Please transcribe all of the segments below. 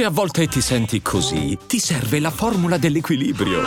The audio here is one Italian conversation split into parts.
Se a volte ti senti così, ti serve la formula dell'equilibrio.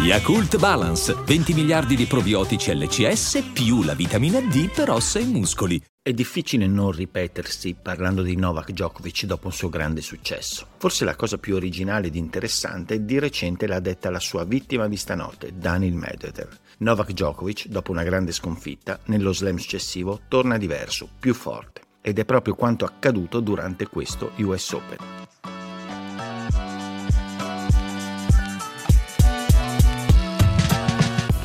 Yakult Balance, 20 miliardi di probiotici LCS più la vitamina D per ossa e muscoli. È difficile non ripetersi parlando di Novak Djokovic dopo un suo grande successo. Forse la cosa più originale ed interessante di recente l'ha detta la sua vittima di stanotte, Daniel Medvedev. Novak Djokovic, dopo una grande sconfitta, nello slam successivo torna diverso, più forte. Ed è proprio quanto accaduto durante questo US Open.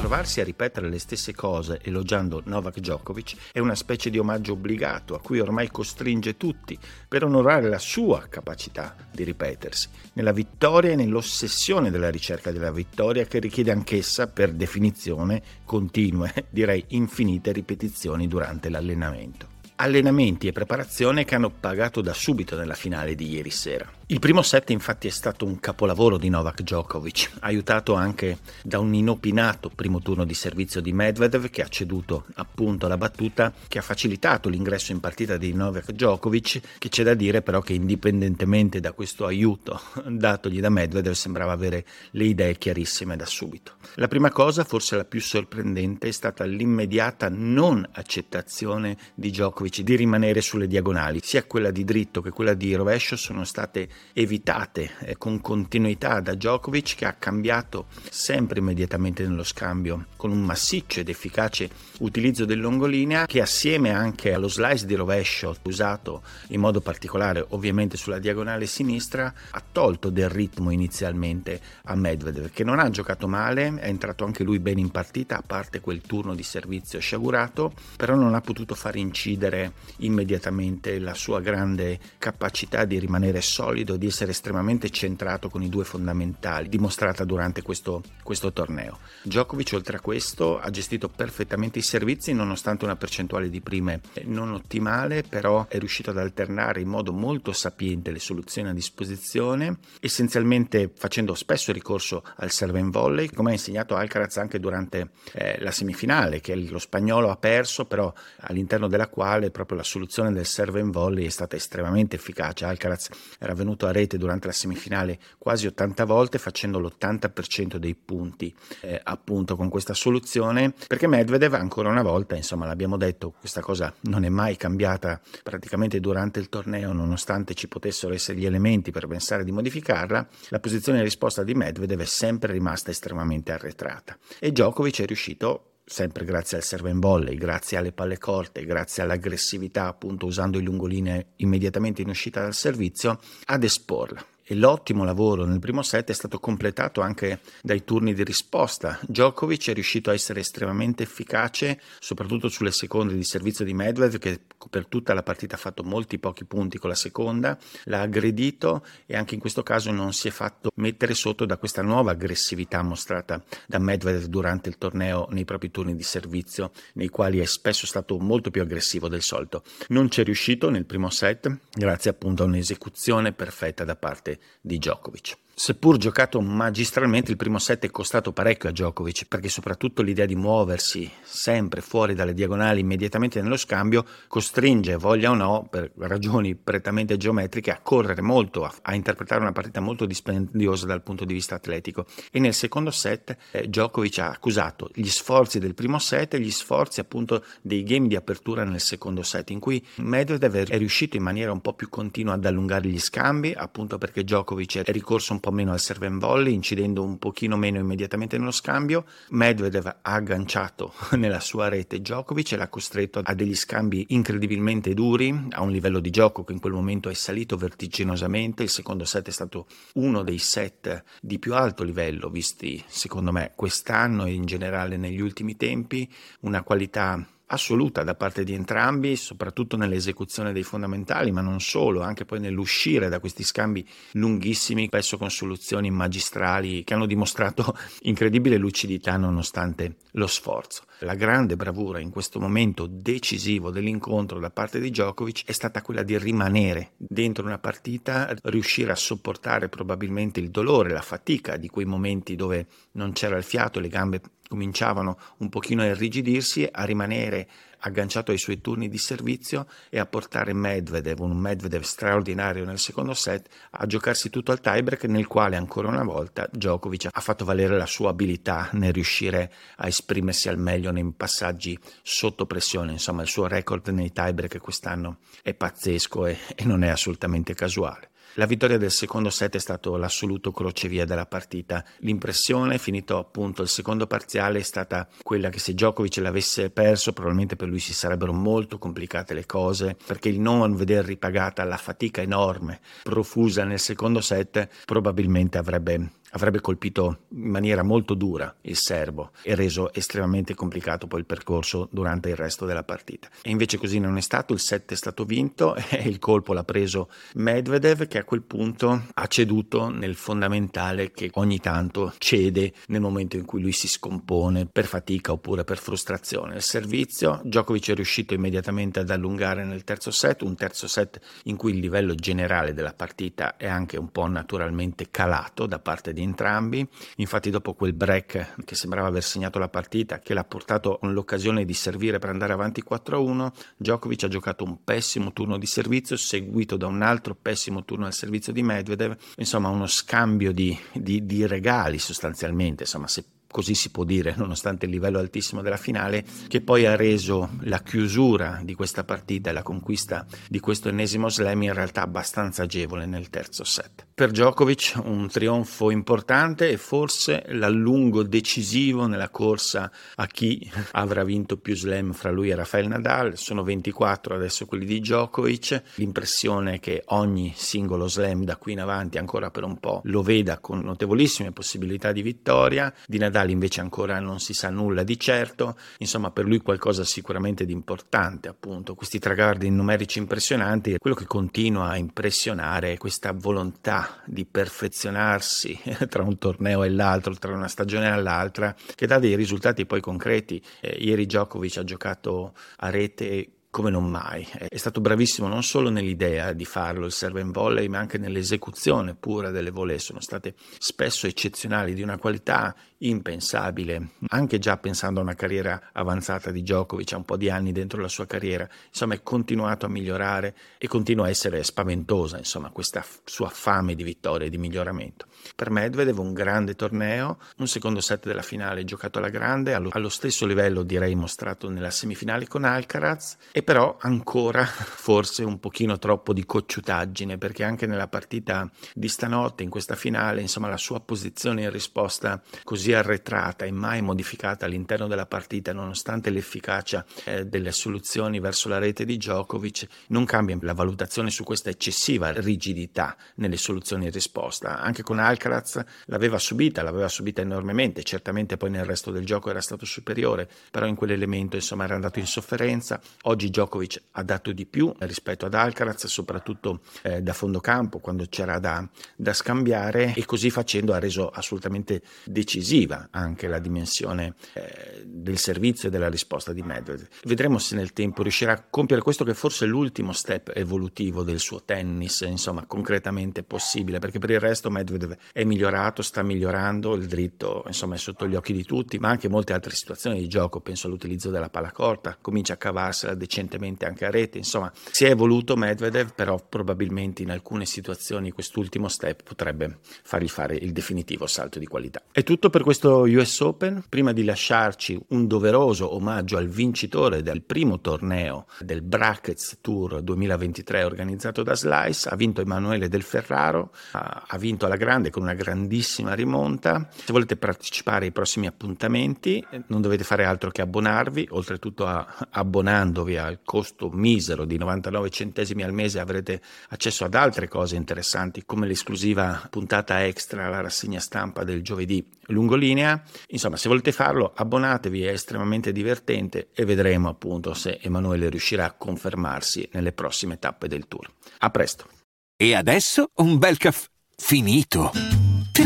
trovarsi a ripetere le stesse cose elogiando Novak Djokovic è una specie di omaggio obbligato a cui ormai costringe tutti per onorare la sua capacità di ripetersi, nella vittoria e nell'ossessione della ricerca della vittoria che richiede anch'essa, per definizione, continue, direi infinite ripetizioni durante l'allenamento allenamenti e preparazione che hanno pagato da subito nella finale di ieri sera. Il primo set infatti è stato un capolavoro di Novak Djokovic, aiutato anche da un inopinato primo turno di servizio di Medvedev che ha ceduto appunto alla battuta che ha facilitato l'ingresso in partita di Novak Djokovic, che c'è da dire però che indipendentemente da questo aiuto datogli da Medvedev sembrava avere le idee chiarissime da subito. La prima cosa, forse la più sorprendente, è stata l'immediata non accettazione di Djokovic di rimanere sulle diagonali, sia quella di dritto che quella di rovescio sono state evitate eh, con continuità da Djokovic che ha cambiato sempre immediatamente nello scambio con un massiccio ed efficace utilizzo del longolinea che assieme anche allo slice di rovescio usato in modo particolare ovviamente sulla diagonale sinistra ha tolto del ritmo inizialmente a Medvedev che non ha giocato male, è entrato anche lui bene in partita a parte quel turno di servizio sciagurato però non ha potuto far incidere immediatamente la sua grande capacità di rimanere solido solido, di essere estremamente centrato con i due fondamentali, dimostrata durante questo, questo torneo. Djokovic oltre a questo ha gestito perfettamente i servizi nonostante una percentuale di prime non ottimale, però è riuscito ad alternare in modo molto sapiente le soluzioni a disposizione, essenzialmente facendo spesso ricorso al serve and volley, come ha insegnato Alcaraz anche durante eh, la semifinale, che lo spagnolo ha perso, però all'interno della quale proprio la soluzione del serve and volley è stata estremamente efficace. Alcaraz era venuto venuto a rete durante la semifinale quasi 80 volte facendo l'80% dei punti eh, appunto con questa soluzione perché Medvedev ancora una volta insomma l'abbiamo detto questa cosa non è mai cambiata praticamente durante il torneo nonostante ci potessero essere gli elementi per pensare di modificarla la posizione di risposta di Medvedev è sempre rimasta estremamente arretrata. E Djokovic è riuscito sempre grazie al serve in volley, grazie alle palle corte, grazie all'aggressività appunto usando i lungoline immediatamente in uscita dal servizio, ad esporla e l'ottimo lavoro nel primo set è stato completato anche dai turni di risposta. Djokovic è riuscito a essere estremamente efficace, soprattutto sulle seconde di servizio di Medvedev, che per tutta la partita ha fatto molti pochi punti con la seconda, l'ha aggredito e anche in questo caso non si è fatto mettere sotto da questa nuova aggressività mostrata da Medvedev durante il torneo nei propri turni di servizio, nei quali è spesso stato molto più aggressivo del solito. Non ci è riuscito nel primo set, grazie appunto a un'esecuzione perfetta da parte di Djokovic. Seppur giocato magistralmente, il primo set è costato parecchio a Djokovic, perché soprattutto l'idea di muoversi sempre fuori dalle diagonali immediatamente nello scambio costringe, voglia o no, per ragioni prettamente geometriche, a correre molto, a, a interpretare una partita molto dispendiosa dal punto di vista atletico. E nel secondo set eh, Djokovic ha accusato gli sforzi del primo set e gli sforzi appunto dei game di apertura nel secondo set, in cui Medvedev è riuscito in maniera un po' più continua ad allungare gli scambi, appunto perché Djokovic è ricorso un po' po' meno al serve and volley, incidendo un pochino meno immediatamente nello scambio. Medvedev ha agganciato nella sua rete Djokovic e l'ha costretto a degli scambi incredibilmente duri, a un livello di gioco che in quel momento è salito vertiginosamente. Il secondo set è stato uno dei set di più alto livello visti, secondo me, quest'anno e in generale negli ultimi tempi, una qualità assoluta da parte di entrambi, soprattutto nell'esecuzione dei fondamentali, ma non solo, anche poi nell'uscire da questi scambi lunghissimi, spesso con soluzioni magistrali che hanno dimostrato incredibile lucidità nonostante lo sforzo. La grande bravura in questo momento decisivo dell'incontro da parte di Djokovic è stata quella di rimanere dentro una partita, riuscire a sopportare probabilmente il dolore, la fatica di quei momenti dove non c'era il fiato, le gambe cominciavano un pochino a irrigidirsi, a rimanere agganciato ai suoi turni di servizio e a portare Medvedev, un Medvedev straordinario nel secondo set, a giocarsi tutto al tiebreak nel quale ancora una volta Djokovic ha fatto valere la sua abilità nel riuscire a esprimersi al meglio nei passaggi sotto pressione, insomma il suo record nei tiebreak quest'anno è pazzesco e, e non è assolutamente casuale. La vittoria del secondo set è stato l'assoluto crocevia della partita. L'impressione, finito appunto il secondo parziale, è stata quella che se Djokovic l'avesse perso, probabilmente per lui si sarebbero molto complicate le cose, perché il non veder ripagata la fatica enorme profusa nel secondo set probabilmente avrebbe avrebbe colpito in maniera molto dura il serbo e reso estremamente complicato poi il percorso durante il resto della partita. E invece così non è stato, il set è stato vinto e il colpo l'ha preso Medvedev che a quel punto ha ceduto nel fondamentale che ogni tanto cede nel momento in cui lui si scompone per fatica oppure per frustrazione. Il servizio, Djokovic è riuscito immediatamente ad allungare nel terzo set, un terzo set in cui il livello generale della partita è anche un po' naturalmente calato da parte di di entrambi. Infatti, dopo quel break che sembrava aver segnato la partita, che l'ha portato all'occasione di servire per andare avanti 4-1, Djokovic ha giocato un pessimo turno di servizio, seguito da un altro pessimo turno al servizio di Medvedev. Insomma, uno scambio di, di, di regali sostanzialmente. Insomma, se così si può dire, nonostante il livello altissimo della finale, che poi ha reso la chiusura di questa partita la conquista di questo ennesimo slam in realtà abbastanza agevole nel terzo set. Per Djokovic un trionfo importante e forse l'allungo decisivo nella corsa a chi avrà vinto più slam fra lui e Rafael Nadal, sono 24 adesso quelli di Djokovic, l'impressione è che ogni singolo slam da qui in avanti ancora per un po' lo veda con notevolissime possibilità di vittoria, di Nadal Nadal invece ancora non si sa nulla di certo, insomma per lui qualcosa sicuramente di importante appunto, questi traguardi numerici impressionanti, quello che continua a impressionare è questa volontà di perfezionarsi tra un torneo e l'altro, tra una stagione e l'altra, che dà dei risultati poi concreti. Eh, ieri Djokovic ha giocato a rete come non mai. È stato bravissimo non solo nell'idea di farlo il serve in volley, ma anche nell'esecuzione pura delle volée. Sono state spesso eccezionali, di una qualità impensabile, anche già pensando a una carriera avanzata di Djokovic, ha un po' di anni dentro la sua carriera, insomma è continuato a migliorare e continua a essere spaventosa, insomma, questa sua fame di vittoria e di miglioramento. Per Medvedev un grande torneo, un secondo set della finale giocato alla grande, allo stesso livello direi mostrato nella semifinale con Alcaraz e però ancora forse un pochino troppo di cocciutaggine perché anche nella partita di stanotte in questa finale insomma la sua posizione in risposta così arretrata e mai modificata all'interno della partita nonostante l'efficacia eh, delle soluzioni verso la rete di Djokovic non cambia la valutazione su questa eccessiva rigidità nelle soluzioni in risposta. Anche con Alcaraz l'aveva subita l'aveva subita enormemente. Certamente poi nel resto del gioco era stato superiore però in quell'elemento insomma era andato in sofferenza. Oggi Djokovic ha dato di più rispetto ad Alcaraz, soprattutto eh, da fondo campo, quando c'era da, da, scambiare, e così facendo ha reso assolutamente decisiva anche la dimensione eh, del servizio e della risposta di Medvedev. Vedremo se nel tempo riuscirà a compiere questo che forse è l'ultimo step evolutivo del suo tennis, insomma, concretamente possibile, perché per il resto Medvedev è migliorato, sta migliorando, il dritto, insomma, è sotto gli occhi di tutti, ma anche molte altre situazioni di gioco, penso all'utilizzo della palla corta, comincia a cavarsela decentemente recentemente anche a rete. Insomma, si è evoluto Medvedev, però probabilmente in alcune situazioni quest'ultimo step potrebbe fargli fare il definitivo salto di qualità. È tutto per questo US Open. Prima di lasciarci un doveroso omaggio al vincitore del primo torneo del Brackets Tour 2023 organizzato da Slice, ha vinto Emanuele Del Ferraro, ha vinto alla grande con una grandissima rimonta. Se volete partecipare ai prossimi appuntamenti non dovete fare altro che abbonarvi, oltretutto a, abbonandovi al costo misero di 99 centesimi al mese avrete accesso ad altre cose interessanti come l'esclusiva puntata extra alla rassegna stampa del giovedì lungolinea. Insomma, se volete farlo, abbonatevi, è estremamente divertente e vedremo appunto se Emanuele riuscirà a confermarsi nelle prossime tappe del tour. A presto. E adesso un bel caffè finito.